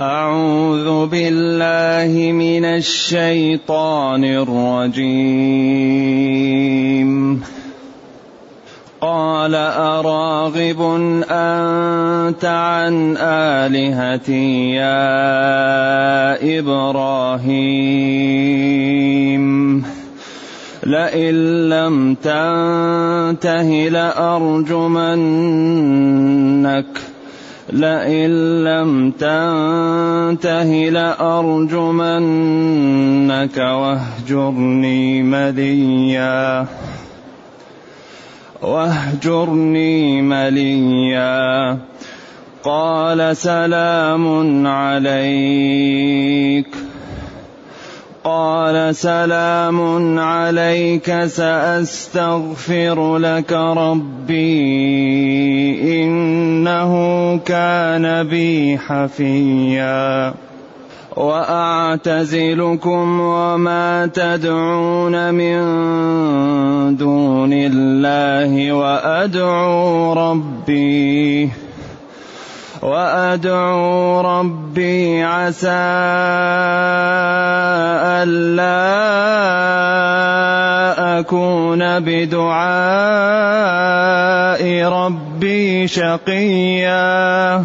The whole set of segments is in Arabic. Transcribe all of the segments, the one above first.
أعوذ بالله من الشيطان الرجيم. قال أراغب أنت عن آلهتي يا إبراهيم. لئن لم تنته لأرجمنك. لئن لم تنته لأرجمنك واهجرني مليا. واهجرني مليا. قال سلام عليك. قال سلام عليك سأستغفر لك ربي إنه كان بي حفيا. وأعتزلكم وما تدعون من دون الله وأدعو ربي. وأدعو ربي عسى ألا أكون بدعاء ربي شقيا.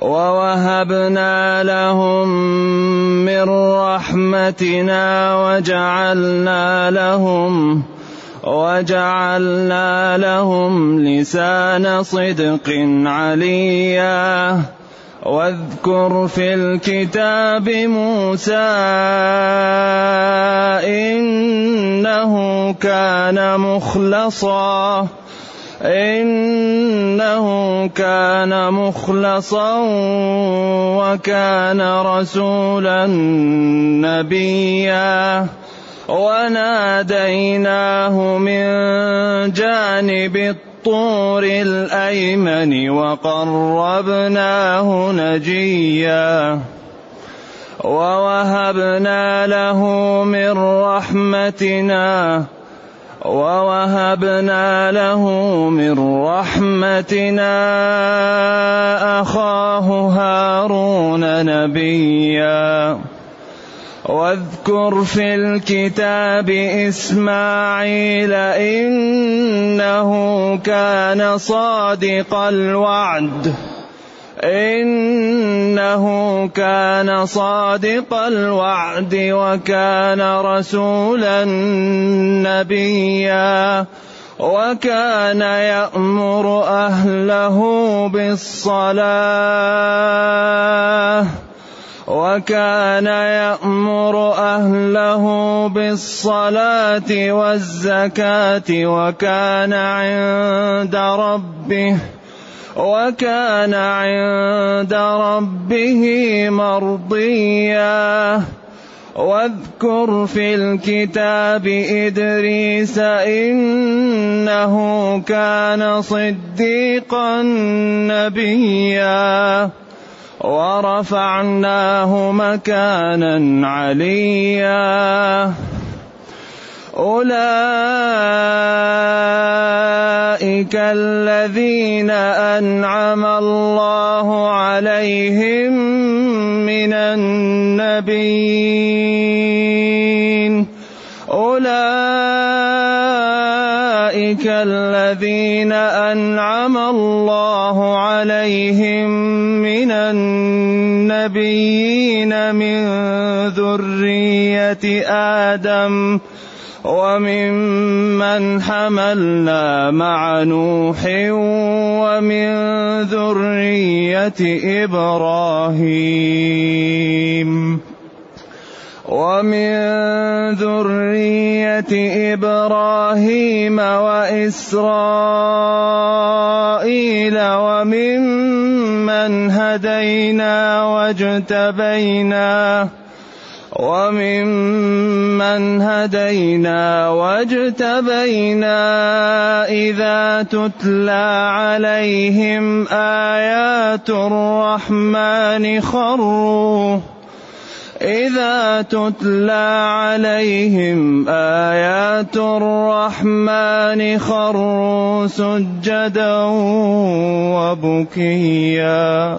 ووهبنا لهم من رحمتنا وجعلنا لهم وجعلنا لهم لسان صدق عليا. واذكر في الكتاب موسى إنه كان مخلصا. إنه كان مخلصا وكان رسولا نبيا. وناديناه من جانب الطور الأيمن وقربناه نجيا. ووهبنا له من رحمتنا ووهبنا له من رحمتنا أخاه هارون نبيا. واذكر في الكتاب إسماعيل إنه كان صادق الوعد. إنه كان صادق الوعد وكان رسولا نبيا وكان يأمر أهله بالصلاة وكان يأمر أهله بالصلاة والزكاة وكان عند ربه وكان عند ربه مرضيا. واذكر في الكتاب إدريس إنه كان صديقا نبيا. ورفعناه مكانا عليا. أولئك الذين أنعم الله عليهم من النبيين. أولئك الذين أنعم الله عليهم من النبيين من ذرية آدم. وممن حملنا مع نوح ومن ذرية إبراهيم. ومن ذرية إبراهيم وإسرائيل وممن هدينا واجتبينا وممن هدينا واجتبينا إذا تتلى عليهم آيات الرحمن خروا. إذا تتلى عليهم آيات الرحمن خروا سجدا وبكيا.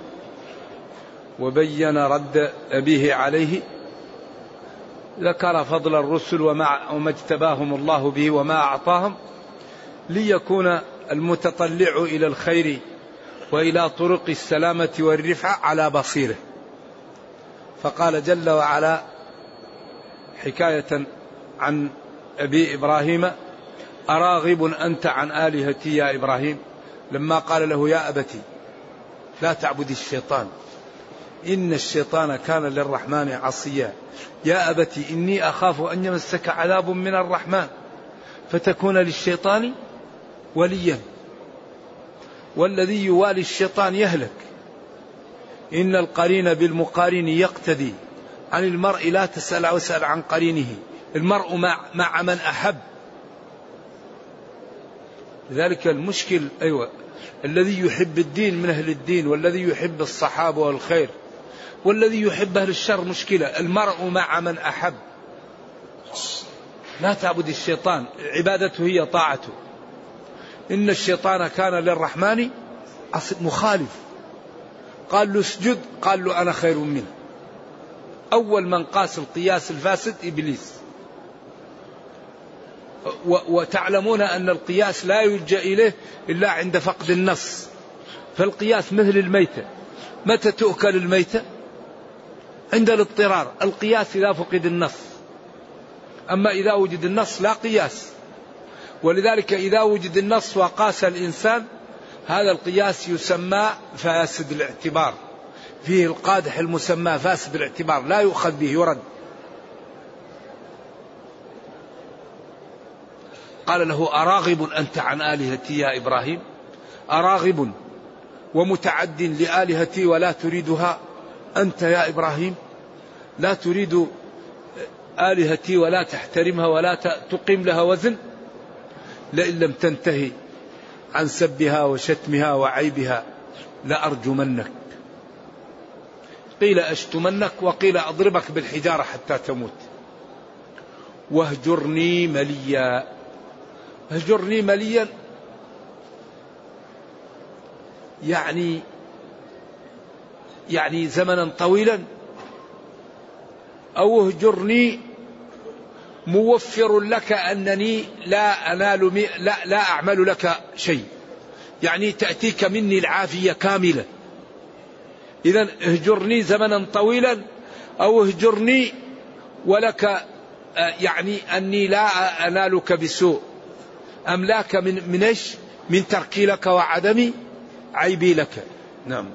وبين رد أبيه عليه ذكر فضل الرسل وما, وما اجتباهم الله به وما أعطاهم ليكون المتطلع إلى الخير وإلى طرق السلامة والرفعة على بصيره. فقال جل وعلا حكاية عن أبي إبراهيم أراغب أنت عن آلهتي يا إبراهيم؟ لما قال له يا أبتي لا تعبد الشيطان. إن الشيطان كان للرحمن عصيا. يا أبتي إني أخاف أن يمسك عذاب من الرحمن. فتكون للشيطان وليا. والذي يوالي الشيطان يهلك. إن القرين بالمقارن يقتدي. عن المرء لا تسأل أو اسأل عن قرينه. المرء مع, مع من أحب. لذلك المشكل أيوة الذي يحب الدين من أهل الدين والذي يحب الصحابة والخير. والذي يحب أهل الشر مشكلة. المرء مع من أحب. لا تعبد الشيطان. عبادته هي طاعته. إن الشيطان كان للرحمن مخالف. قال له اسجد. قال له أنا خير منه. أول من قاس القياس الفاسد إبليس. وتعلمون أن القياس لا يلجأ إليه إلا عند فقد النص. فالقياس مثل الميتة. متى تؤكل الميتة؟ عند الاضطرار القياس إذا فقد النص. أما إذا وجد النص لا قياس. ولذلك إذا وجد النص وقاس الإنسان هذا القياس يسمى فاسد الاعتبار. فيه القادح المسمى فاسد الاعتبار لا يؤخذ به يرد. قال له أراغب أنت عن آلهتي يا إبراهيم؟ أراغب ومتعد لآلهتي ولا تريدها؟ أنت يا إبراهيم لا تريد آلهتي ولا تحترمها ولا تقيم لها وزن لئن لم تنتهي عن سبها وشتمها وعيبها لأرجمنك. قيل أشتمنك وقيل أضربك بالحجارة حتى تموت. واهجرني مليا. اهجرني مليا. يعني يعني زمنا طويلا. أو اهجرني موفر لك أنني لا أنال لا, لا أعمل لك شيء. يعني تأتيك مني العافية كاملة. إذا اهجرني زمنا طويلا. أو اهجرني ولك آه، يعني أني لا أنالك بسوء. أملاك من من إيش؟ من تركي لك وعدم عيبي لك. نعم.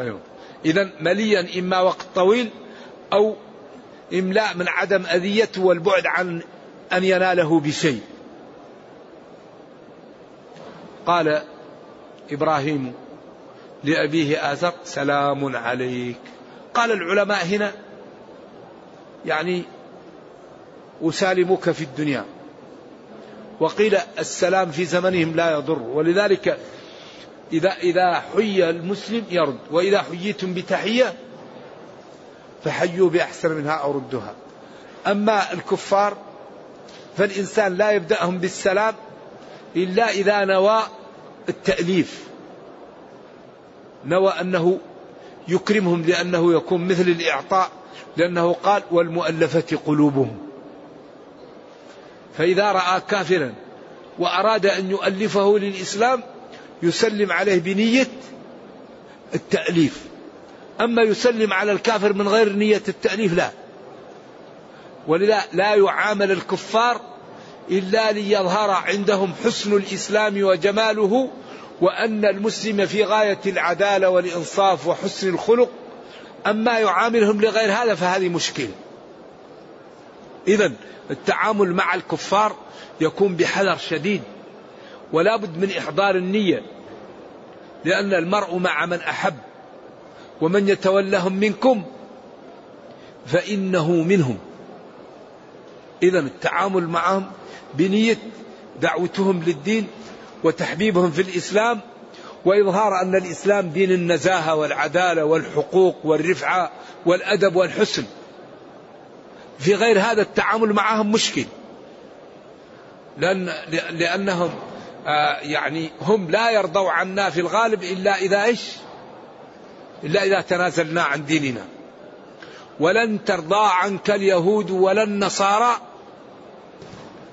أيوه. إذا مليا إما وقت طويل أو إملاء من عدم أذيته والبعد عن أن يناله بشيء. قال إبراهيم لأبيه آزر سلام عليك. قال العلماء هنا يعني أسالمك في الدنيا. وقيل السلام في زمنهم لا يضر. ولذلك إذا إذا حي المسلم يرد وإذا حييتم بتحية فحيوا بأحسن منها أو ردها أما الكفار فالإنسان لا يبدأهم بالسلام إلا إذا نوى التأليف. نوى أنه يكرمهم لأنه يكون مثل الإعطاء لأنه قال والمؤلفة قلوبهم. فإذا رأى كافرا وأراد أن يؤلفه للإسلام يسلم عليه بنية التأليف. أما يسلم على الكافر من غير نية التأليف لا. ولذا لا يعامل الكفار إلا ليظهر عندهم حسن الإسلام وجماله وأن المسلم في غاية العدالة والإنصاف وحسن الخلق. أما يعاملهم لغير هذا فهذه مشكلة. إذا التعامل مع الكفار يكون بحذر شديد. ولا بد من إحضار النية لأن المرء مع من أحب ومن يتولهم منكم فإنه منهم. إذا التعامل معهم بنية دعوتهم للدين وتحبيبهم في الإسلام وإظهار أن الإسلام دين النزاهة والعدالة والحقوق والرفعة والأدب والحسن. في غير هذا التعامل معهم مشكل لأن لأنهم يعني هم لا يرضوا عنا في الغالب إلا إذا إيش؟ إلا إذا تنازلنا عن ديننا. ولن ترضى عنك اليهود ولا النصارى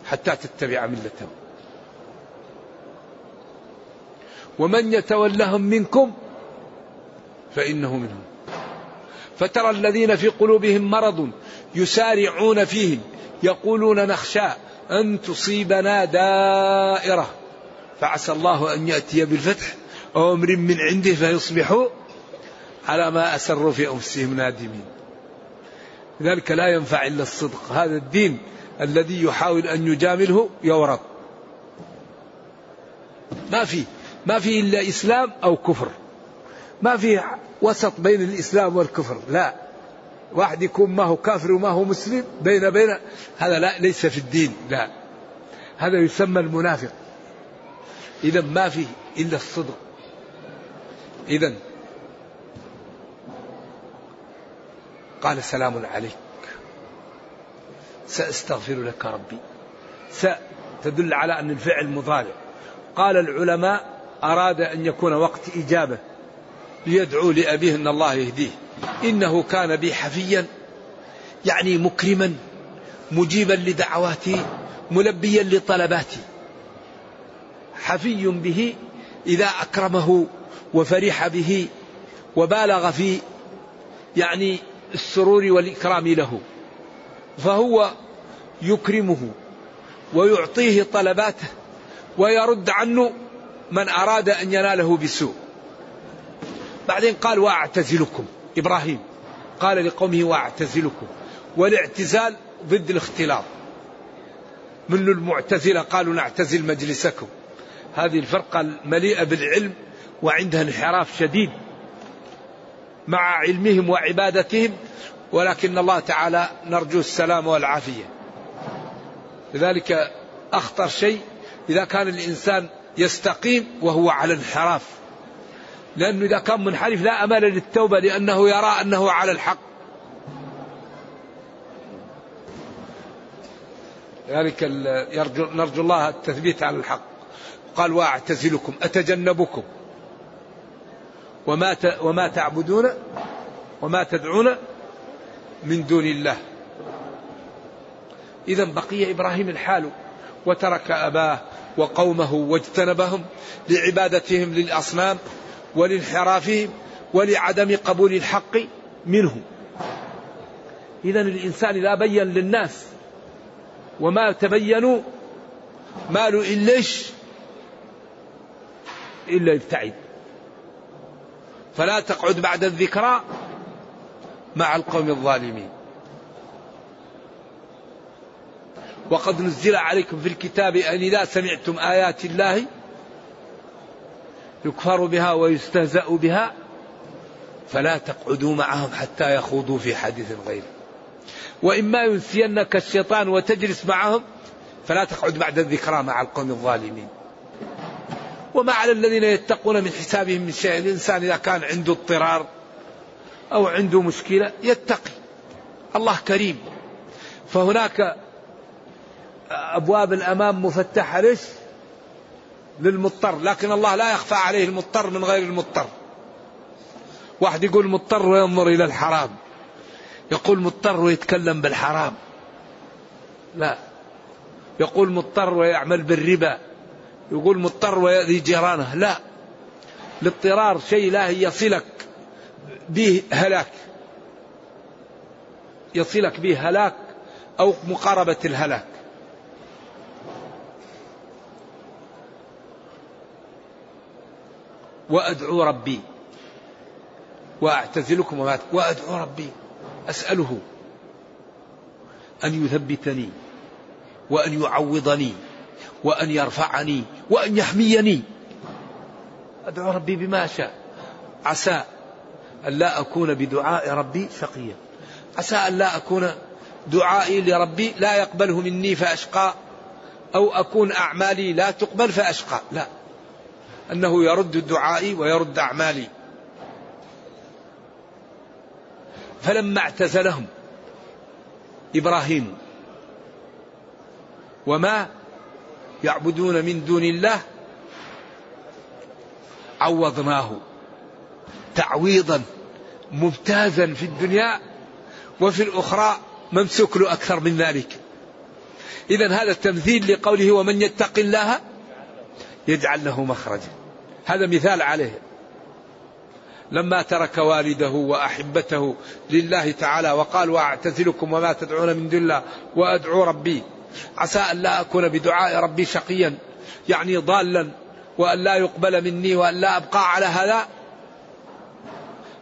حتى تتبع ملتهم. ومن يتولهم منكم فإنه منهم. فترى الذين في قلوبهم مرض يسارعون فيهم يقولون نخشى أن تصيبنا دائرة. فعسى الله أن يأتي بالفتح أو أمر من عنده فيصبحوا على ما أسروا في أنفسهم نادمين. لذلك لا ينفع إلا الصدق. هذا الدين الذي يحاول أن يجامله يورط. ما في ما في إلا إسلام أو كفر. ما في وسط بين الإسلام والكفر لا. واحد يكون ما هو كافر وما هو مسلم بين بين. هذا لا ليس في الدين لا. هذا يسمى المنافق. إذا ما في إلا الصدق. إذا قال سلام عليك. سأستغفر لك ربي. س تدل على أن الفعل مضارع. قال العلماء أراد أن يكون وقت إجابة ليدعو لأبيه أن الله يهديه. إنه كان بي حفيا يعني مكرما مجيبا لدعواتي ملبيا لطلباتي. حفي به إذا أكرمه وفرح به وبالغ في يعني السرور والإكرام له. فهو يكرمه ويعطيه طلباته ويرد عنه من أراد أن يناله بسوء. بعدين قال وأعتزلكم. إبراهيم قال لقومه وأعتزلكم. والاعتزال ضد الاختلاط. من المعتزلة؟ قالوا نعتزل مجلسكم. هذه الفرقة المليئة بالعلم وعندها انحراف شديد مع علمهم وعبادتهم ولكن الله تعالى نرجو السلام والعافية. لذلك أخطر شيء إذا كان الإنسان يستقيم وهو على انحراف. لأنه إذا كان منحرف لا أمل للتوبة لأنه يرى أنه على الحق. يرجو نرجو الله التثبيت على الحق. قال وأعتزلكم أتجنبكم. وما وما تعبدون وما تدعون من دون الله. إذا بقي إبراهيم الحال وترك أباه وقومه واجتنبهم لعبادتهم للأصنام ولانحرافهم ولعدم قبول الحق منهم. إذا الإنسان إذا بين للناس وما تبينوا ماله إليش إلا يبتعد. فلا تقعد بعد الذكرى مع القوم الظالمين. وقد نزل عليكم في الكتاب أن إذا سمعتم آيات الله يكفر بها ويستهزأ بها فلا تقعدوا معهم حتى يخوضوا في حديث غيره وإما ينسينك الشيطان وتجلس معهم فلا تقعد بعد الذكرى مع القوم الظالمين. وما على الذين يتقون من حسابهم من شيء. الإنسان إذا كان عنده اضطرار أو عنده مشكلة يتقي. الله كريم. فهناك أبواب الأمام مفتحة ليش؟ للمضطر. لكن الله لا يخفى عليه المضطر من غير المضطر. واحد يقول مضطر وينظر إلى الحرام. يقول مضطر ويتكلم بالحرام. لا. يقول مضطر ويعمل بالربا. يقول مضطر ويأذي جيرانه. لا. الاضطرار شيء لا يصلك به هلاك. يصلك به هلاك أو مقاربة الهلاك. وأدعو ربي. وأعتزلكم وما وأدعو ربي. أسأله أن يثبتني وأن يعوضني. وأن يرفعني وأن يحميني. أدعو ربي بما أشاء عسى أن لا أكون بدعاء ربي شقيا. عسى أن لا أكون دعائي لربي لا يقبله مني فأشقى. أو أكون أعمالي لا تقبل فأشقى. لا. أنه يرد دعائي ويرد أعمالي. فلما اعتزلهم إبراهيم وما يعبدون من دون الله عوضناه تعويضا ممتازا في الدنيا وفي الأخرى ممسوك له أكثر من ذلك. إذا هذا التمثيل لقوله ومن يتق الله يجعل له مخرجا. هذا مثال عليه. لما ترك والده وأحبته لله تعالى وقال وأعتزلكم وما تدعون من دون الله وأدعو ربي عسى أن لا أكون بدعاء ربي شقيا يعني ضالا وأن لا يقبل مني وأن لا أبقى على هذا.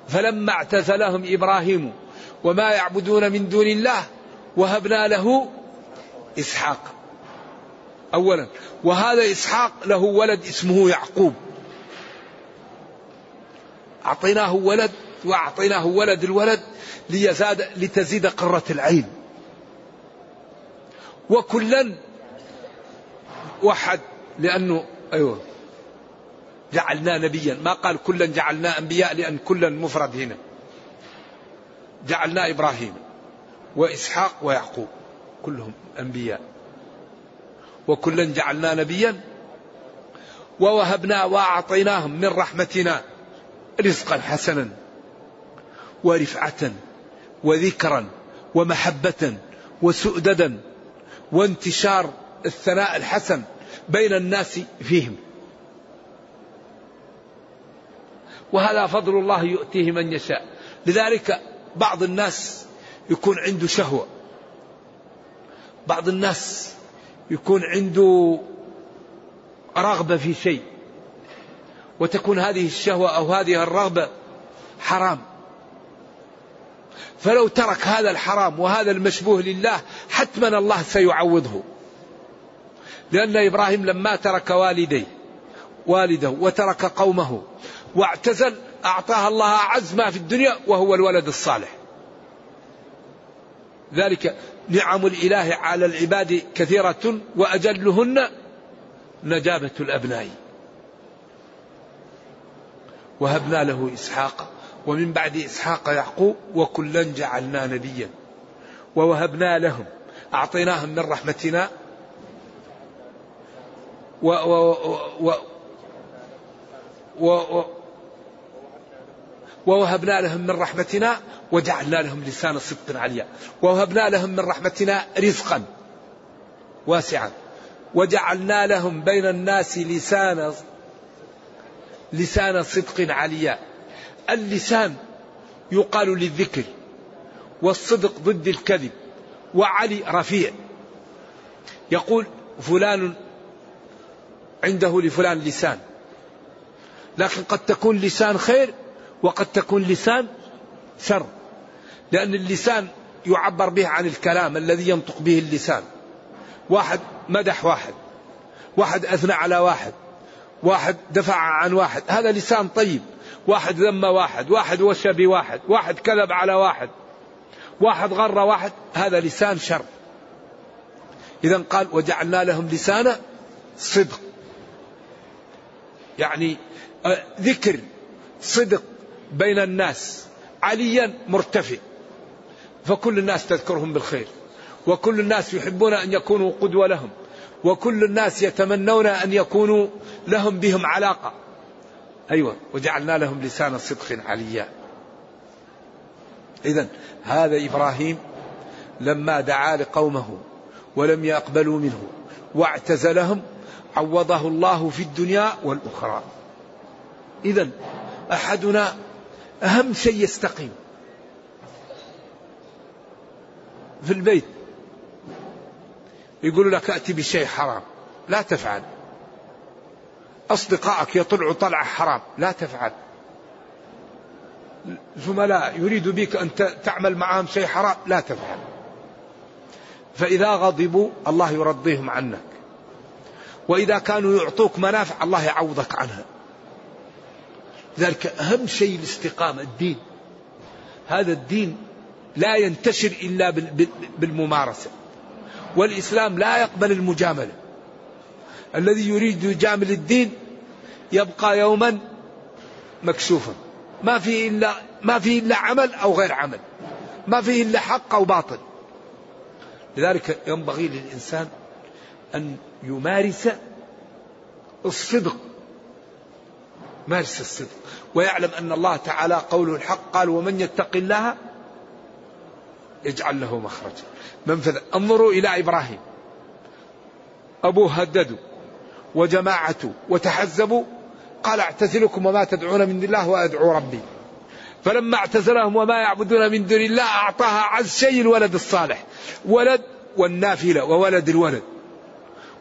فلما اعتزلهم إبراهيم وما يعبدون من دون الله وهبنا له إسحاق. أولا وهذا إسحاق له ولد اسمه يعقوب. أعطيناه ولد وأعطيناه ولد الولد ليزاد لتزيد قرة العين. وكلا وحد لأنه أيوه جعلنا نبيا. ما قال كلا جعلنا أنبياء لأن كلا مفرد هنا. جعلنا إبراهيم وإسحاق ويعقوب كلهم أنبياء. وكلا جعلنا نبيا ووهبنا وأعطيناهم من رحمتنا رزقا حسنا ورفعة وذكرا ومحبة وسؤددا. وانتشار الثناء الحسن بين الناس فيهم. وهذا فضل الله يؤتيه من يشاء. لذلك بعض الناس يكون عنده شهوة. بعض الناس يكون عنده رغبة في شيء. وتكون هذه الشهوة أو هذه الرغبة حرام. فلو ترك هذا الحرام وهذا المشبوه لله حتما الله سيعوضه. لأن إبراهيم لما ترك والديه والده وترك قومه واعتزل أعطاها الله أعز ما في الدنيا وهو الولد الصالح. ذلك نعم الإله على العباد كثيرة وأجلهن نجابة الأبناء. وهبنا له إسحاق ومن بعد إسحاق يعقوب وكلا جعلنا نبيا ووهبنا لهم أعطيناهم من رحمتنا و و و و و ووهبنا لهم من رحمتنا وجعلنا لهم لسان صدق عليا ووهبنا لهم من رحمتنا رزقا واسعا وجعلنا لهم بين الناس لسان لسان صدق عليا. اللسان يقال للذكر والصدق ضد الكذب وعلي رفيع. يقول فلان عنده لفلان لسان لكن قد تكون لسان خير وقد تكون لسان شر لأن اللسان يعبر به عن الكلام الذي ينطق به اللسان. واحد مدح واحد واحد أثنى على واحد واحد دفع عن واحد. هذا لسان طيب. واحد ذم واحد واحد وشى بواحد واحد كذب على واحد واحد غر واحد هذا لسان شر. إذا قال وجعلنا لهم لسان صدق. يعني آه، ذكر صدق بين الناس عليا مرتفع. فكل الناس تذكرهم بالخير وكل الناس يحبون أن يكونوا قدوة لهم. وكل الناس يتمنون أن يكونوا لهم بهم علاقة. أيوة وجعلنا لهم لسان صدق عليا. إذا هذا إبراهيم لما دعا لقومه ولم يقبلوا منه واعتزلهم عوضه الله في الدنيا والأخرى. إذا أحدنا أهم شيء يستقيم في البيت. يقول لك أتي بشيء حرام. لا تفعل. أصدقائك يطلعوا طلعة حرام. لا تفعل. زملاء يريد بك أن تعمل معهم شيء حرام. لا تفعل. فإذا غضبوا الله يرضيهم عنك. وإذا كانوا يعطوك منافع الله يعوضك عنها. ذلك أهم شيء الاستقامة الدين. هذا الدين لا ينتشر إلا بالممارسة. والإسلام لا يقبل المجاملة. الذي يريد يجامل الدين يبقى يوما مكشوفا. ما فيه إلا ما فيه إلا عمل أو غير عمل. ما فيه إلا حق أو باطل. لذلك ينبغي للإنسان أن يمارس الصدق. مارس الصدق. ويعلم أن الله تعالى قوله الحق قال ومن يتق الله يجعل له مخرجا. منفذا انظروا إلى إبراهيم. أبوه هددوا وجماعته وتحزبوا قال اعتزلكم وما تدعون من دون الله وأدعو ربي. فلما اعتزلهم وما يعبدون من دون الله أعطاها عز شيء الولد الصالح. ولد والنافلة وولد الولد.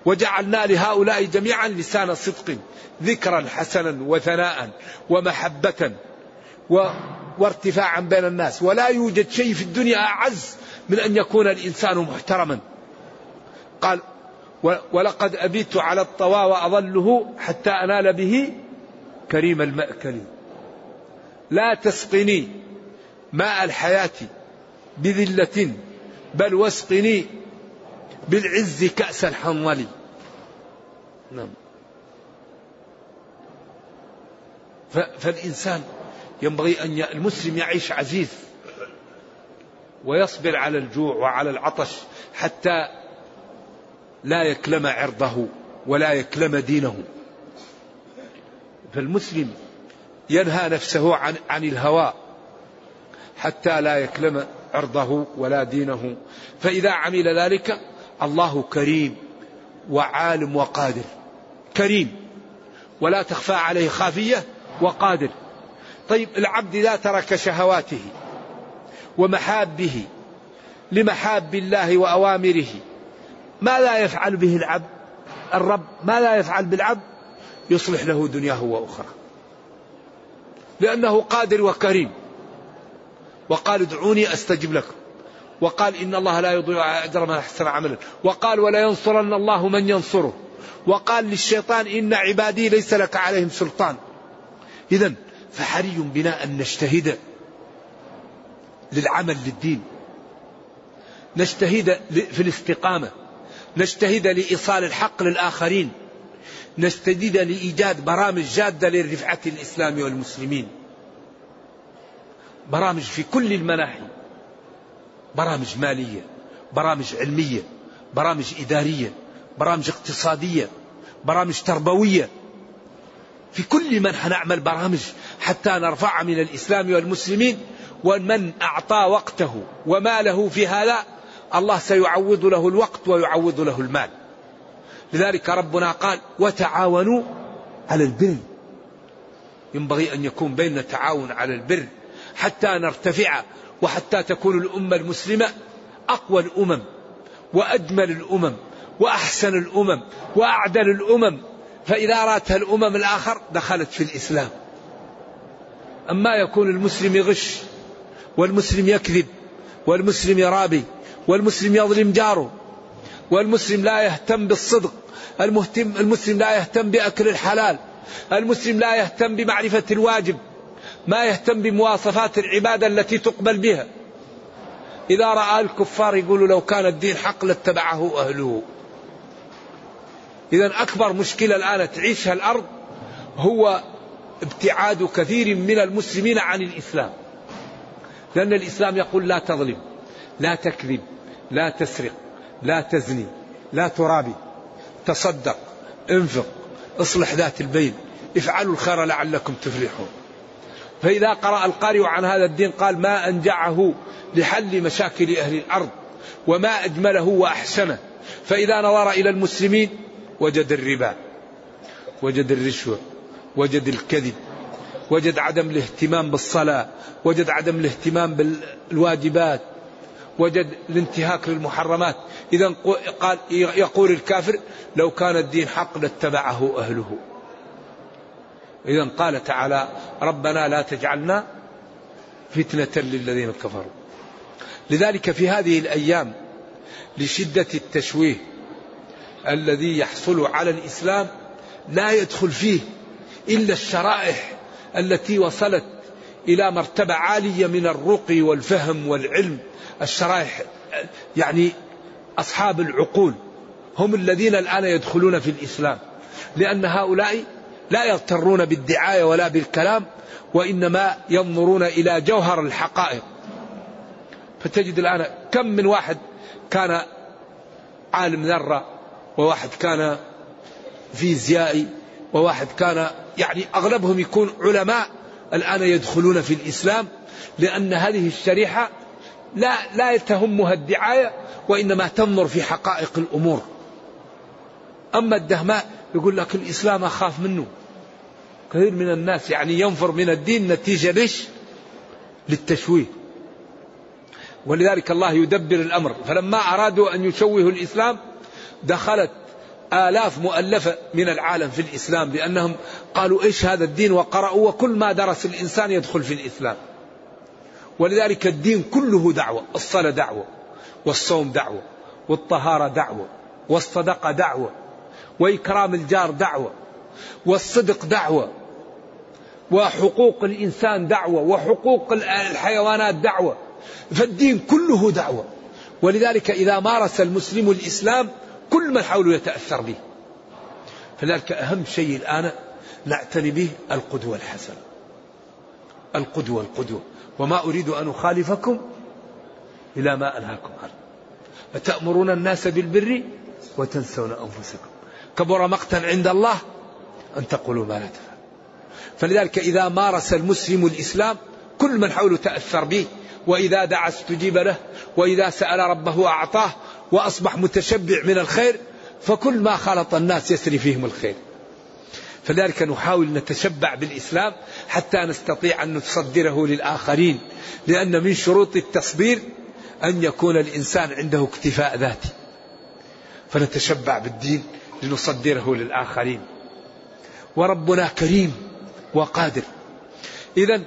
وجعلنا لهؤلاء جميعا لسان صدق ذكرا حسنا وثناء ومحبة و وارتفاعا بين الناس. ولا يوجد شيء في الدنيا أعز من أن يكون الإنسان محترما. قال ولقد أبيت على الطوى وأظله حتى أنال به كريم المأكل لا تسقني ماء الحياة بذلة بل واسقني بالعز كأس الحنظل. نعم. فالإنسان ينبغي أن المسلم يعيش عزيز. ويصبر على الجوع وعلى العطش حتى لا يكلم عرضه ولا يكلم دينه. فالمسلم ينهى نفسه عن عن الهوى حتى لا يكلم عرضه ولا دينه. فإذا عمل ذلك الله كريم وعالم وقادر. كريم. ولا تخفى عليه خافية وقادر. طيب العبد إذا ترك شهواته ومحابه لمحاب الله وأوامره. ماذا يفعل به العبد؟ الرب ماذا يفعل بالعبد؟ يصلح له دنياه وأخرى. لأنه قادر وكريم. وقال ادعوني أستجب لكم. وقال إن الله لا يضيع أجر من أحسن عملا. وقال ولا ينصرن الله من ينصره. وقال للشيطان إن عبادي ليس لك عليهم سلطان. إذا فحري بنا أن نجتهد. للعمل للدين. نجتهد في الاستقامة. نجتهد لإيصال الحق للآخرين. نجتهد لإيجاد برامج جادة لرفعة الإسلام والمسلمين. برامج في كل المناحي. برامج مالية برامج علمية برامج إدارية برامج اقتصادية برامج تربوية. في كل من حنعمل برامج حتى نرفع من الإسلام والمسلمين. ومن أعطى وقته وماله في هذا الله سيعوض له الوقت ويعوض له المال. لذلك ربنا قال وتعاونوا على البر. ينبغي أن يكون بيننا تعاون على البر حتى نرتفع وحتى تكون الأمة المسلمة أقوى الأمم وأجمل الأمم وأحسن الأمم وأعدل الأمم. فإذا راتها الأمم الآخر دخلت في الإسلام. أما يكون المسلم يغش والمسلم يكذب والمسلم يرابي والمسلم يظلم جاره والمسلم لا يهتم بالصدق المهتم المسلم لا يهتم بأكل الحلال المسلم لا يهتم بمعرفة الواجب ما يهتم بمواصفات العبادة التي تقبل بها. إذا رأى الكفار يقولوا لو كان الدين حق لاتبعه أهله. إذا أكبر مشكلة الآن تعيشها الأرض هو ابتعاد كثير من المسلمين عن الإسلام. لأن الإسلام يقول لا تظلم لا تكذب لا تسرق لا تزني لا ترابي تصدق انفق اصلح ذات البين افعلوا الخير لعلكم تفلحون. فإذا قرأ القارئ عن هذا الدين قال ما أنجعه لحل مشاكل أهل الأرض وما أجمله وأحسنه. فإذا نظر إلى المسلمين وجد الربا وجد الرشوة وجد الكذب وجد عدم الاهتمام بالصلاة وجد عدم الاهتمام بالواجبات وجد الانتهاك للمحرمات. إذا قال يقول الكافر لو كان الدين حق لاتبعه أهله. إذا قال تعالى ربنا لا تجعلنا فتنة للذين كفروا. لذلك في هذه الأيام لشدة التشويه الذي يحصل على الإسلام لا يدخل فيه إلا الشرائح التي وصلت إلى مرتبة عالية من الرقي والفهم والعلم الشرائح يعني أصحاب العقول هم الذين الآن يدخلون في الإسلام. لأن هؤلاء لا يغترون بالدعاية ولا بالكلام وإنما ينظرون إلى جوهر الحقائق. فتجد الآن كم من واحد كان عالم ذرة وواحد كان فيزيائي وواحد كان يعني أغلبهم يكون علماء الآن يدخلون في الإسلام لأن هذه الشريحة لا لا تهمها الدعاية وإنما تنظر في حقائق الأمور. أما الدهماء يقول لك الإسلام أخاف منه. كثير من الناس يعني ينفر من الدين نتيجة ليش؟ للتشويه. ولذلك الله يدبر الأمر. فلما أرادوا أن يشوهوا الإسلام دخلت آلاف مؤلفة من العالم في الإسلام لأنهم قالوا إيش هذا الدين وقرأوا وكل ما درس الإنسان يدخل في الإسلام. ولذلك الدين كله دعوة الصلاة دعوة والصوم دعوة والطهارة دعوة والصدقة دعوة وإكرام الجار دعوة والصدق دعوة وحقوق الإنسان دعوة وحقوق الحيوانات دعوة. فالدين كله دعوة. ولذلك إذا مارس المسلم الإسلام كل من حوله يتأثر به. فلذلك أهم شيء الآن نعتني به القدوة الحسنة. القدوة القدوة. وما أريد أن أخالفكم إلى ما أنهاكم عنه. أتأمرون الناس بالبر وتنسون أنفسكم. كبر مقتا عند الله أن تقولوا ما لا تفعل فلذلك إذا مارس المسلم الإسلام كل من حوله تأثر به. وإذا دعا استجيب له وإذا سأل ربه أعطاه وأصبح متشبع من الخير فكل ما خلط الناس يسري فيهم الخير. فلذلك نحاول نتشبع بالإسلام حتى نستطيع أن نصدره للآخرين لأن من شروط التصدير أن يكون الإنسان عنده اكتفاء ذاتي. فنتشبع بالدين لنصدره للآخرين. وربنا كريم وقادر. إذا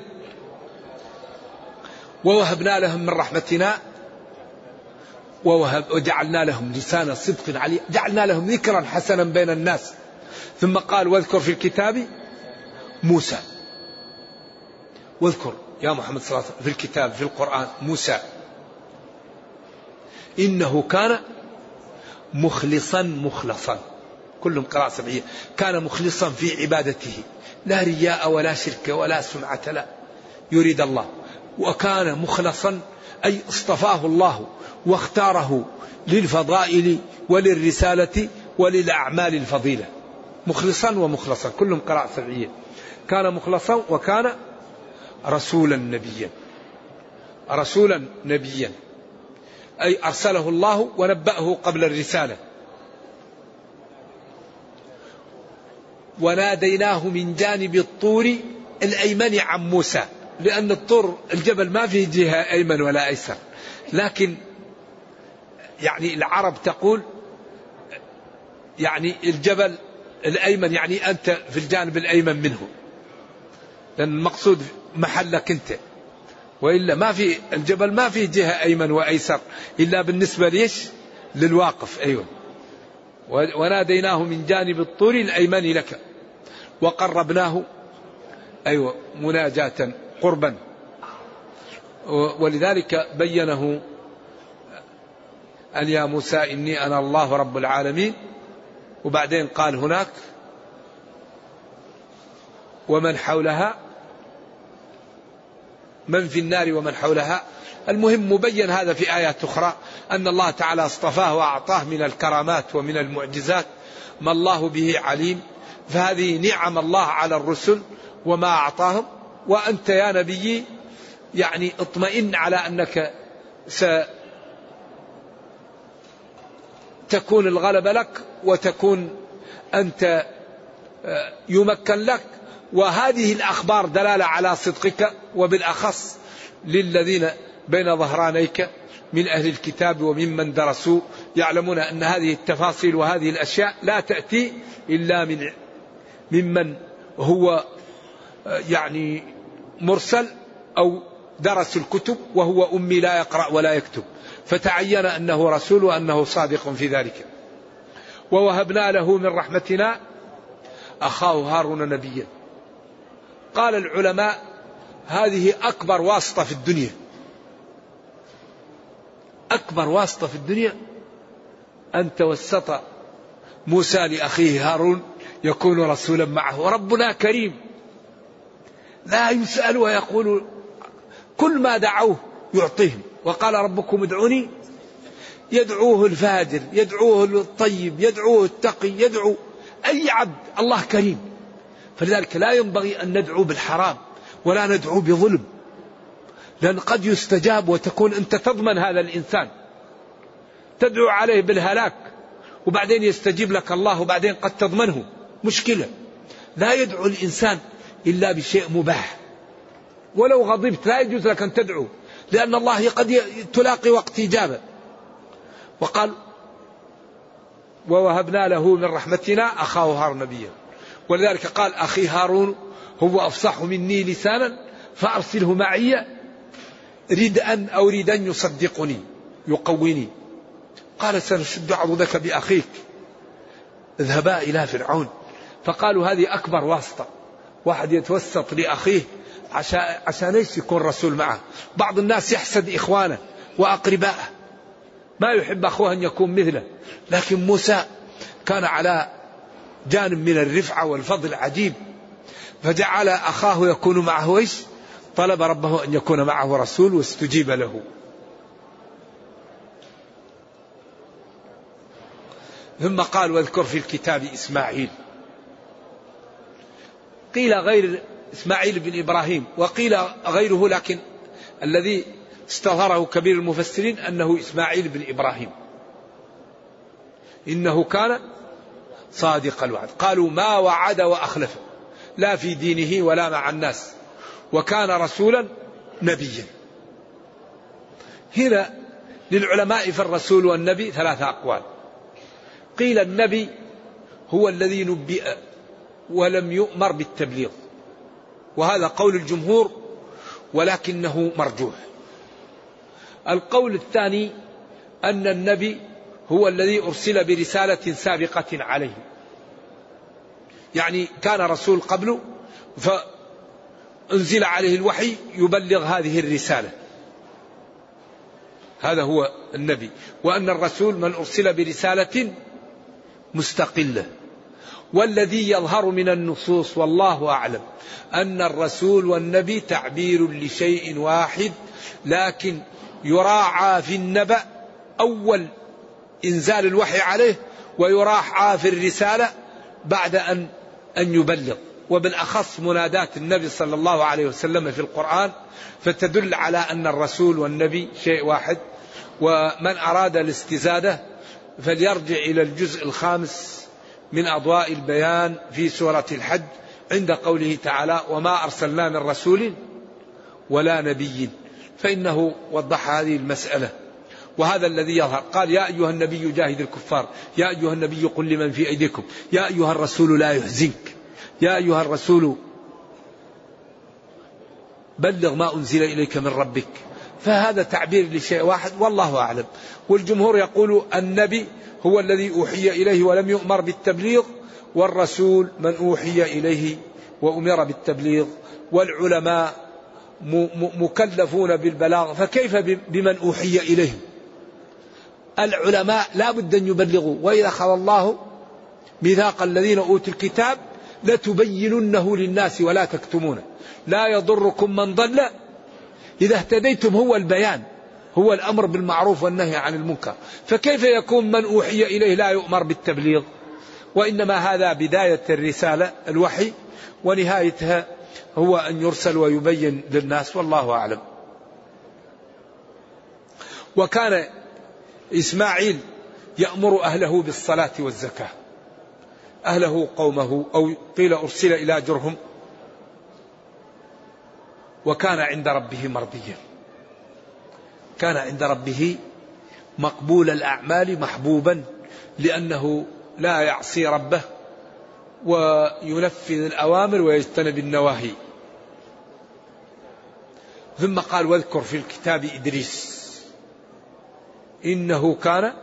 ووهبنا لهم من رحمتنا وجعلنا لهم لسان صدق علي جعلنا لهم ذكرا حسنا بين الناس. ثم قال واذكر في الكتاب موسى. واذكر يا محمد صلى الله عليه وسلم في الكتاب في القرآن موسى. إنه كان مخلصا مخلصا. كلهم قراءة سبعية. كان مخلصا في عبادته. لا رياء ولا شرك ولا سمعة لا. يريد الله. وكان مخلصا أي اصطفاه الله واختاره للفضائل وللرسالة وللأعمال الفضيلة. مخلصا ومخلصا كلهم قراءة سبعية. كان مخلصا وكان رسولا نبيا. رسولا نبيا. أي أرسله الله ونبأه قبل الرسالة. وناديناه من جانب الطور الأيمن عن موسى. لأن الطور الجبل ما فيه جهة أيمن ولا أيسر. لكن يعني العرب تقول يعني الجبل الأيمن يعني أنت في الجانب الأيمن منه. لأن المقصود محلك أنت. وإلا ما في الجبل ما فيه جهة أيمن وأيسر. إلا بالنسبة ليش؟ للواقف أيوة. وناديناه من جانب الطور الأيمن لك. وقربناه أيوة مناجاة قربا. ولذلك بينه أن يا موسى إني أنا الله رب العالمين. وبعدين قال هناك ومن حولها من في النار ومن حولها. المهم مبين هذا في آيات أخرى أن الله تعالى اصطفاه وأعطاه من الكرامات ومن المعجزات ما الله به عليم. فهذه نعم الله على الرسل وما أعطاهم. وأنت يا نبي يعني اطمئن على أنك ستكون الغلبة لك وتكون أنت آه، يمكن لك. وهذه الأخبار دلالة على صدقك وبالأخص للذين بين ظهرانيك من أهل الكتاب وممن درسوا يعلمون أن هذه التفاصيل وهذه الأشياء لا تأتي إلا من ممن هو يعني مرسل أو درس الكتب وهو أمي لا يقرأ ولا يكتب فتعين أنه رسول وأنه صادق في ذلك. ووهبنا له من رحمتنا أخاه هارون نبيا. قال العلماء هذه أكبر واسطة في الدنيا. أكبر واسطة في الدنيا أن توسط موسى لأخيه هارون يكون رسولا معه. وربنا كريم. لا يسأل ويقول كل ما دعوه يعطيهم. وقال ربكم ادعوني. يدعوه الفاجر يدعوه الطيب يدعوه التقي يدعو أي عبد الله كريم. فلذلك لا ينبغي أن ندعو بالحرام ولا ندعو بظلم لأن قد يستجاب وتكون أنت تضمن هذا الإنسان. تدعو عليه بالهلاك وبعدين يستجيب لك الله وبعدين قد تضمنه. مشكلة. لا يدعو الإنسان إلا بشيء مباح. ولو غضبت لا يجوز لك أن تدعو لأن الله قد تلاقي وقت إجابة. وقال ووهبنا له من رحمتنا أخاه هارون نبيا. ولذلك قال أخي هارون هو أفصح مني لسانا فأرسله معي رد أن أو رد أن يصدقني يقويني. قال سنشد عضدك بأخيك اذهبا إلى فرعون. فقالوا هذه أكبر واسطة. واحد يتوسط لأخيه عشان, عشان إيش يكون رسول معه؟ بعض الناس يحسد إخوانه وأقربائه. ما يحب أخوه أن يكون مثله. لكن موسى كان على جانب من الرفعة والفضل عجيب فجعل أخاه يكون معه إيش؟ طلب ربه أن يكون معه رسول واستجيب له. ثم قال واذكر في الكتاب إسماعيل. قيل غير إسماعيل بن إبراهيم وقيل غيره لكن الذي استظهره كبير المفسرين أنه إسماعيل بن إبراهيم. إنه كان صادق الوعد. قالوا ما وعد وأخلف لا في دينه ولا مع الناس وكان رسولا نبيا. هنا للعلماء في الرسول والنبي ثلاثة أقوال. قيل النبي هو الذي نبئ ولم يؤمر بالتبليغ. وهذا قول الجمهور ولكنه مرجوح. القول الثاني أن النبي هو الذي أرسل برسالة سابقة عليه. يعني كان رسول قبله فأنزل عليه الوحي يبلغ هذه الرسالة. هذا هو النبي. وأن الرسول من أرسل برسالة مستقلة. والذي يظهر من النصوص والله أعلم أن الرسول والنبي تعبير لشيء واحد لكن يراعى في النبأ أول إنزال الوحي عليه ويراعى في الرسالة بعد أن أن يبلغ. وبالأخص منادات النبي صلى الله عليه وسلم في القرآن فتدل على أن الرسول والنبي شيء واحد. ومن أراد الاستزادة فليرجع إلى الجزء الخامس من أضواء البيان في سورة الحج عند قوله تعالى وما أرسلنا من رسول ولا نبي. فإنه وضح هذه المسألة. وهذا الذي يظهر. قال يا أيها النبي جاهد الكفار. يا أيها النبي قل لمن في أيديكم. يا أيها الرسول لا يحزنك. يا أيها الرسول بلغ ما أنزل إليك من ربك. فهذا تعبير لشيء واحد والله أعلم. والجمهور يقول النبي هو الذي أوحي إليه ولم يؤمر بالتبليغ والرسول من أوحي إليه وأمر بالتبليغ والعلماء مكلفون بالبلاغ فكيف بمن أوحي إليهم العلماء لا بد أن يبلغوا. وإذا أخذ الله ميثاق الذين أوتوا الكتاب لتبيننه للناس ولا تكتمونه. لا يضركم من ضل إذا اهتديتم هو البيان هو الأمر بالمعروف والنهي عن المنكر. فكيف يكون من أوحي إليه لا يؤمر بالتبليغ؟ وإنما هذا بداية الرسالة الوحي ونهايتها هو أن يرسل ويبين للناس والله أعلم. وكان إسماعيل يأمر أهله بالصلاة والزكاة. أهله قومه أو قيل أرسل إلى جرهم. وكان عند ربه مرضيا. كان عند ربه مقبول الأعمال محبوبا لأنه لا يعصي ربه وينفذ الأوامر ويجتنب النواهي. ثم قال واذكر في الكتاب إدريس إنه كان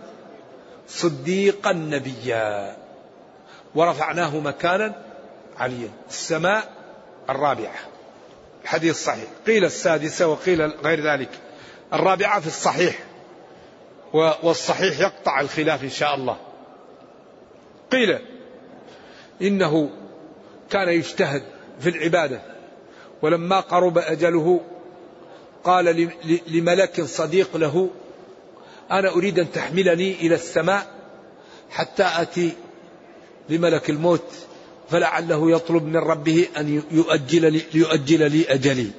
صديقا نبيا ورفعناه مكانا عليا. السماء الرابعة. الحديث صحيح. قيل السادسة وقيل غير ذلك. الرابعة في الصحيح. والصحيح يقطع الخلاف إن شاء الله. قيل إنه كان يجتهد في العبادة. ولما قرب أجله قال لملك صديق له أنا أريد أن تحملني إلى السماء حتى أتي لملك الموت. فلعله يطلب من ربه أن يؤجل لي, يؤجل لي أجلي.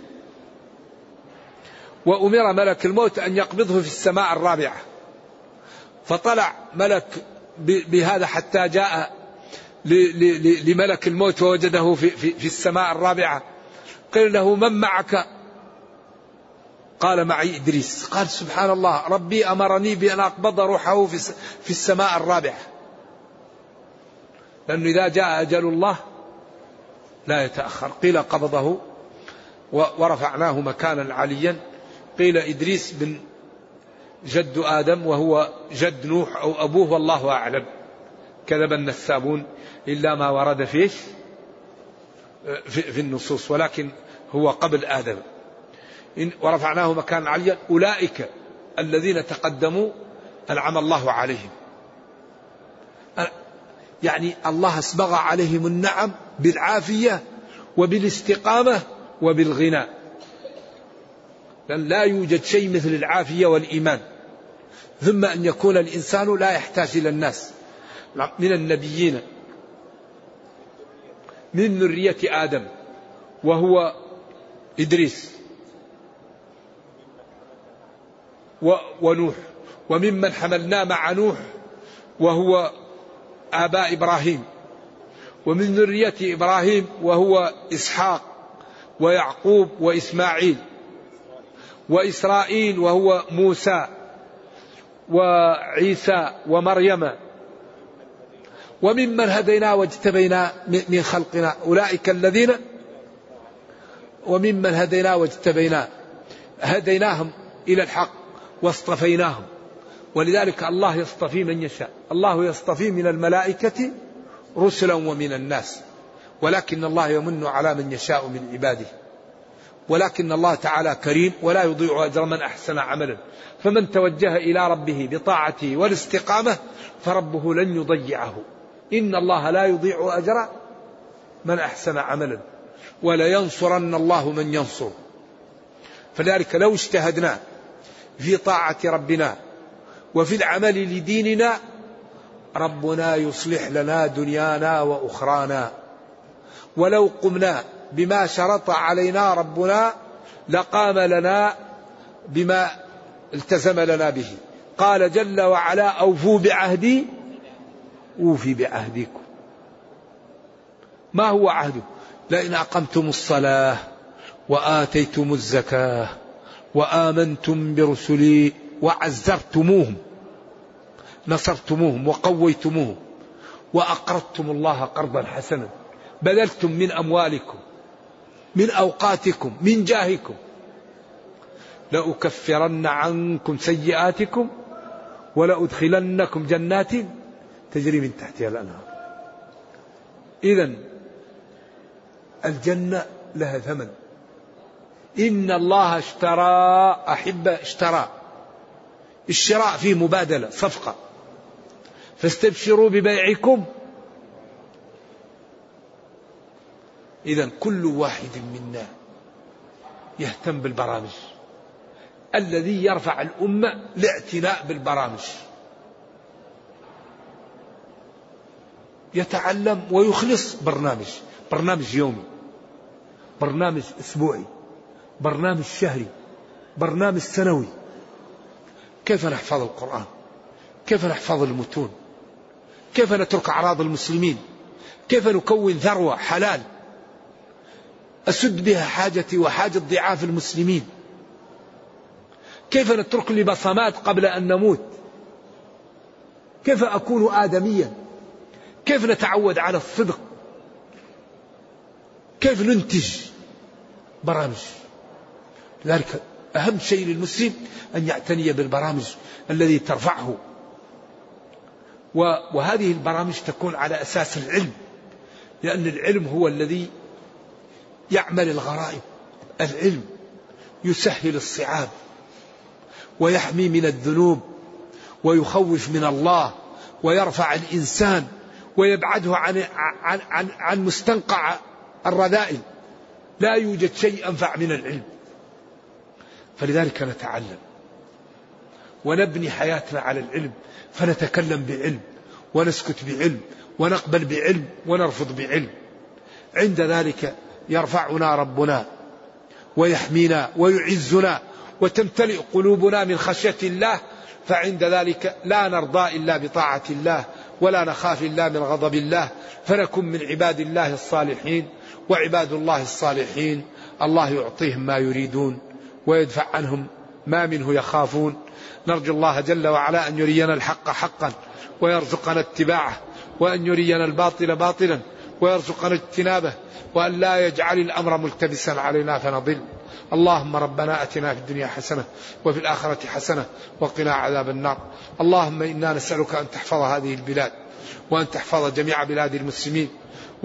وأمر ملك الموت أن يقبضه في السماء الرابعة. فطلع ملك بهذا حتى جاء لملك الموت ووجده في, في, في السماء الرابعة. قيل له من معك؟ قال معي إدريس. قال سبحان الله ربي أمرني بأن أقبض روحه في, السماء الرابعة. لأنه إذا جاء أجل الله لا يتأخر. قيل قبضه ورفعناه مكانا عليا. قيل إدريس بن جد آدم وهو جد نوح أو أبوه والله أعلم. كذب النسابون. إلا ما ورد فيه في, النصوص. ولكن هو قبل آدم. إن ورفعناه مكانا عليا. أولئك الذين تقدموا أنعم الله عليهم. يعني الله أسبغ عليهم النعم بالعافية وبالاستقامة وبالغنى. لأن لا يوجد شيء مثل العافية والإيمان. ثم أن يكون الإنسان لا يحتاج إلى الناس. من النبيين. من ذرية آدم. وهو إدريس. ونوح. وممن حملنا مع نوح. وهو آباء إبراهيم. ومن ذرية إبراهيم وهو إسحاق ويعقوب وإسماعيل وإسرائيل وهو موسى وعيسى ومريم. وممن هدينا واجتبينا من خلقنا. أولئك الذين وممن هدينا واجتبينا. هديناهم إلى الحق واصطفيناهم. ولذلك الله يصطفي من يشاء. الله يصطفي من الملائكة رسلا ومن الناس. ولكن الله يمن على من يشاء من عباده. ولكن الله تعالى كريم ولا يضيع أجر من أحسن عملا. فمن توجه إلى ربه بطاعته والاستقامة فربه لن يضيعه. إن الله لا يضيع أجر من أحسن عملا. ولينصرن الله من ينصر. فلذلك لو اجتهدنا في طاعة ربنا وفي العمل لديننا ربنا يصلح لنا دنيانا وأخرانا. ولو قمنا بما شرط علينا ربنا لقام لنا بما التزم لنا به. قال جل وعلا أوفوا بعهدي أوفي بعهدكم. ما هو عهده لئن أقمتم الصلاة وآتيتم الزكاة وآمنتم برسلي وعزرتموهم. نصرتموهم وقويتموهم وأقرضتم الله قرضا حسنا. بذلتم من أموالكم من أوقاتكم من جاهكم. لأكفرن عنكم سيئاتكم ولأدخلنكم جنات تجري من تحتها الأنهار. إذا الجنة لها ثمن. إن الله اشترى أحب اشترى. الشراء فيه مبادلة صفقة. فاستبشروا ببيعكم. إذا كل واحد منا يهتم بالبرامج. الذي يرفع الأمة لإعتناء بالبرامج. يتعلم ويخلص برنامج. برنامج يومي. برنامج أسبوعي. برنامج شهري. برنامج سنوي. كيف نحفظ القرآن؟ كيف نحفظ المتون؟ كيف نترك أعراض المسلمين؟ كيف نكون ثروة حلال؟ أسد بها حاجتي وحاجة ضعاف المسلمين. كيف نترك لي بصمات قبل أن نموت؟ كيف أكون آدميا؟ كيف نتعود على الصدق؟ كيف ننتج برامج؟ لذلك أهم شيء للمسلم أن يعتني بالبرامج الذي ترفعه. وهذه البرامج تكون على أساس العلم لأن العلم هو الذي يعمل الغرائب العلم يسهل الصعاب ويحمي من الذنوب ويخوف من الله ويرفع الإنسان ويبعده عن, عن, عن, عن مستنقع الرذائل. لا يوجد شيء أنفع من العلم. فلذلك نتعلم. ونبني حياتنا على العلم فنتكلم بعلم ونسكت بعلم ونقبل بعلم ونرفض بعلم. عند ذلك يرفعنا ربنا ويحمينا ويعزنا وتمتلئ قلوبنا من خشية الله فعند ذلك لا نرضى إلا بطاعة الله ولا نخاف إلا من غضب الله فنكن من عباد الله الصالحين وعباد الله الصالحين. الله يعطيهم ما يريدون ويدفع عنهم ما منه يخافون. نرجو الله جل وعلا أن يرينا الحق حقا ويرزقنا اتباعه وأن يرينا الباطل باطلا ويرزقنا اجتنابه وأن لا يجعل الأمر ملتبسا علينا فنضل. اللهم ربنا أتنا في الدنيا حسنة وفي الآخرة حسنة وقنا عذاب النار. اللهم إنا نسألك أن تحفظ هذه البلاد وأن تحفظ جميع بلاد المسلمين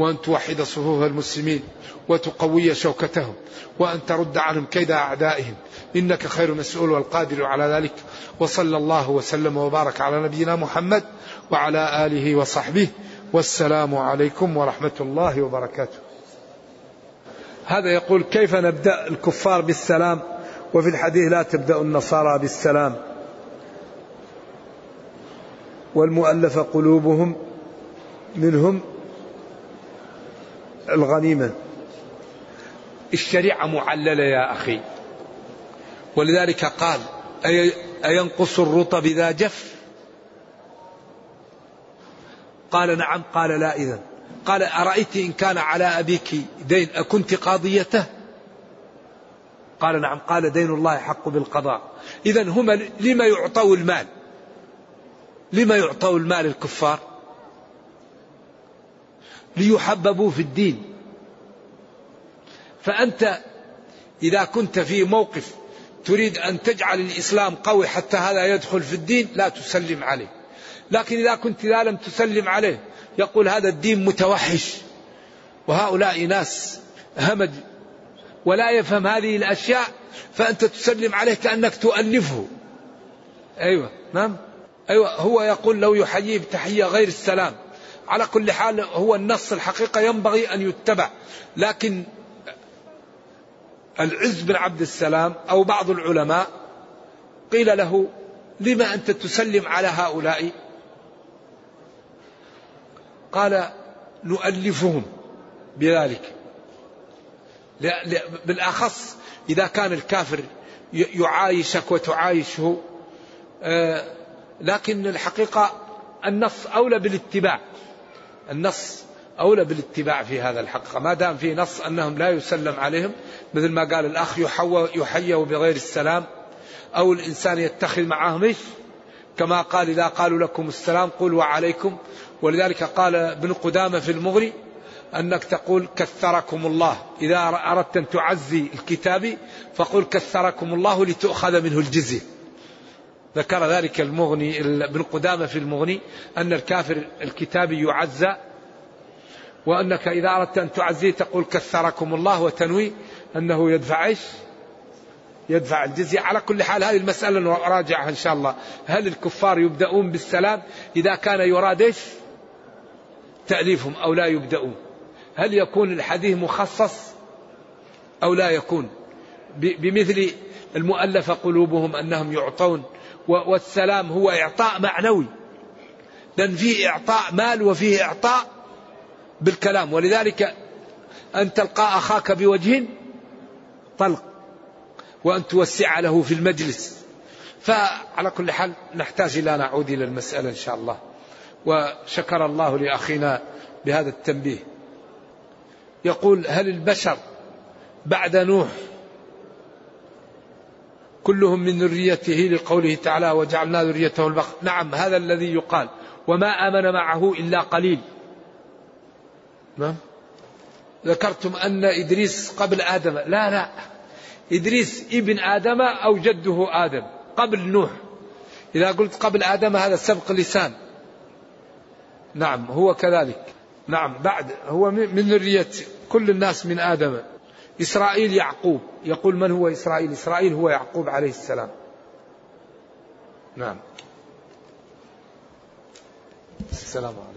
وأن توحد صفوف المسلمين وتقوي شوكتهم وأن ترد عنهم كيد أعدائهم. إنك خير مسؤول والقادر على ذلك. وصلى الله وسلم وبارك على نبينا محمد وعلى آله وصحبه. والسلام عليكم ورحمة الله وبركاته. هذا يقول كيف نبدأ الكفار بالسلام وفي الحديث لا تبدأ النصارى بالسلام. والمؤلف قلوبهم منهم الغنيمة. الشريعة معللة يا أخي. ولذلك قال أينقص الرطب إذا جف؟ قال نعم قال لا إذن قال أرأيت إن كان على أبيك دين أكنت قاضيته؟ قال نعم قال دين الله حق بالقضاء. إذا هم لما يعطوا المال؟ لما يعطوا المال الكفار؟ ليحببوا في الدين. فأنت إذا كنت في موقف تريد أن تجعل الإسلام قوي حتى هذا يدخل في الدين لا تسلم عليه. لكن إذا كنت إذا لم تسلم عليه يقول هذا الدين متوحش. وهؤلاء ناس همج. ولا يفهم هذه الأشياء فأنت تسلم عليه كأنك تؤلفه. أيوة نعم. أيوة هو يقول لو يحييه بتحية غير السلام. على كل حال هو النص الحقيقة ينبغي أن يتبع. لكن العز بن عبد السلام أو بعض العلماء قيل له لما أنت تسلم على هؤلاء؟ قال نؤلفهم بذلك. بالأخص إذا كان الكافر يعايشك وتعايشه آه، لكن الحقيقة النص أولى بالاتباع. النص أولى بالاتباع في هذا الحقيقة ما دام في نص أنهم لا يسلم عليهم مثل ما قال الأخ يحيوا بغير السلام أو الإنسان يتخذ معهم إيش؟ كما قال إذا قالوا لكم السلام قل وعليكم. ولذلك قال ابن قدامة في المغري أنك تقول كثركم الله. إذا أردت أن تعزي الكتاب فقل كثركم الله لتؤخذ منه الجزية. ذكر ذلك المغني ابن قدامة في المغني أن الكافر الكتابي يعزى وأنك إذا أردت أن تعزيه تقول كثركم الله وتنوي أنه يدفع إيش؟ يدفع الجزية. على كل حال هذه المسألة نراجعها إن شاء الله. هل الكفار يبدأون بالسلام إذا كان يراد إيش؟ تأليفهم أو لا يبدأون. هل يكون الحديث مخصص أو لا يكون؟ بمثل المؤلف قلوبهم أنهم يعطون والسلام هو إعطاء معنوي. لأن فيه إعطاء مال وفيه إعطاء بالكلام. ولذلك أن تلقى أخاك بوجه طلق وأن توسع له في المجلس. فعلى كل حال نحتاج إلى نعود إلى المسألة إن شاء الله. وشكر الله لأخينا بهذا التنبيه. يقول هل البشر بعد نوح كلهم من ذريته لقوله تعالى وجعلنا ذريته البقر. نعم هذا الذي يقال. وما آمن معه إلا قليل. نعم ذكرتم أن إدريس قبل آدم. لا لا. إدريس ابن آدم أو جده آدم قبل نوح. إذا قلت قبل آدم هذا سبق لسان. نعم هو كذلك. نعم بعد هو من ذرية كل الناس من آدم. إسرائيل يعقوب. يقول من هو إسرائيل؟ إسرائيل هو يعقوب عليه السلام. نعم. السلام عليكم.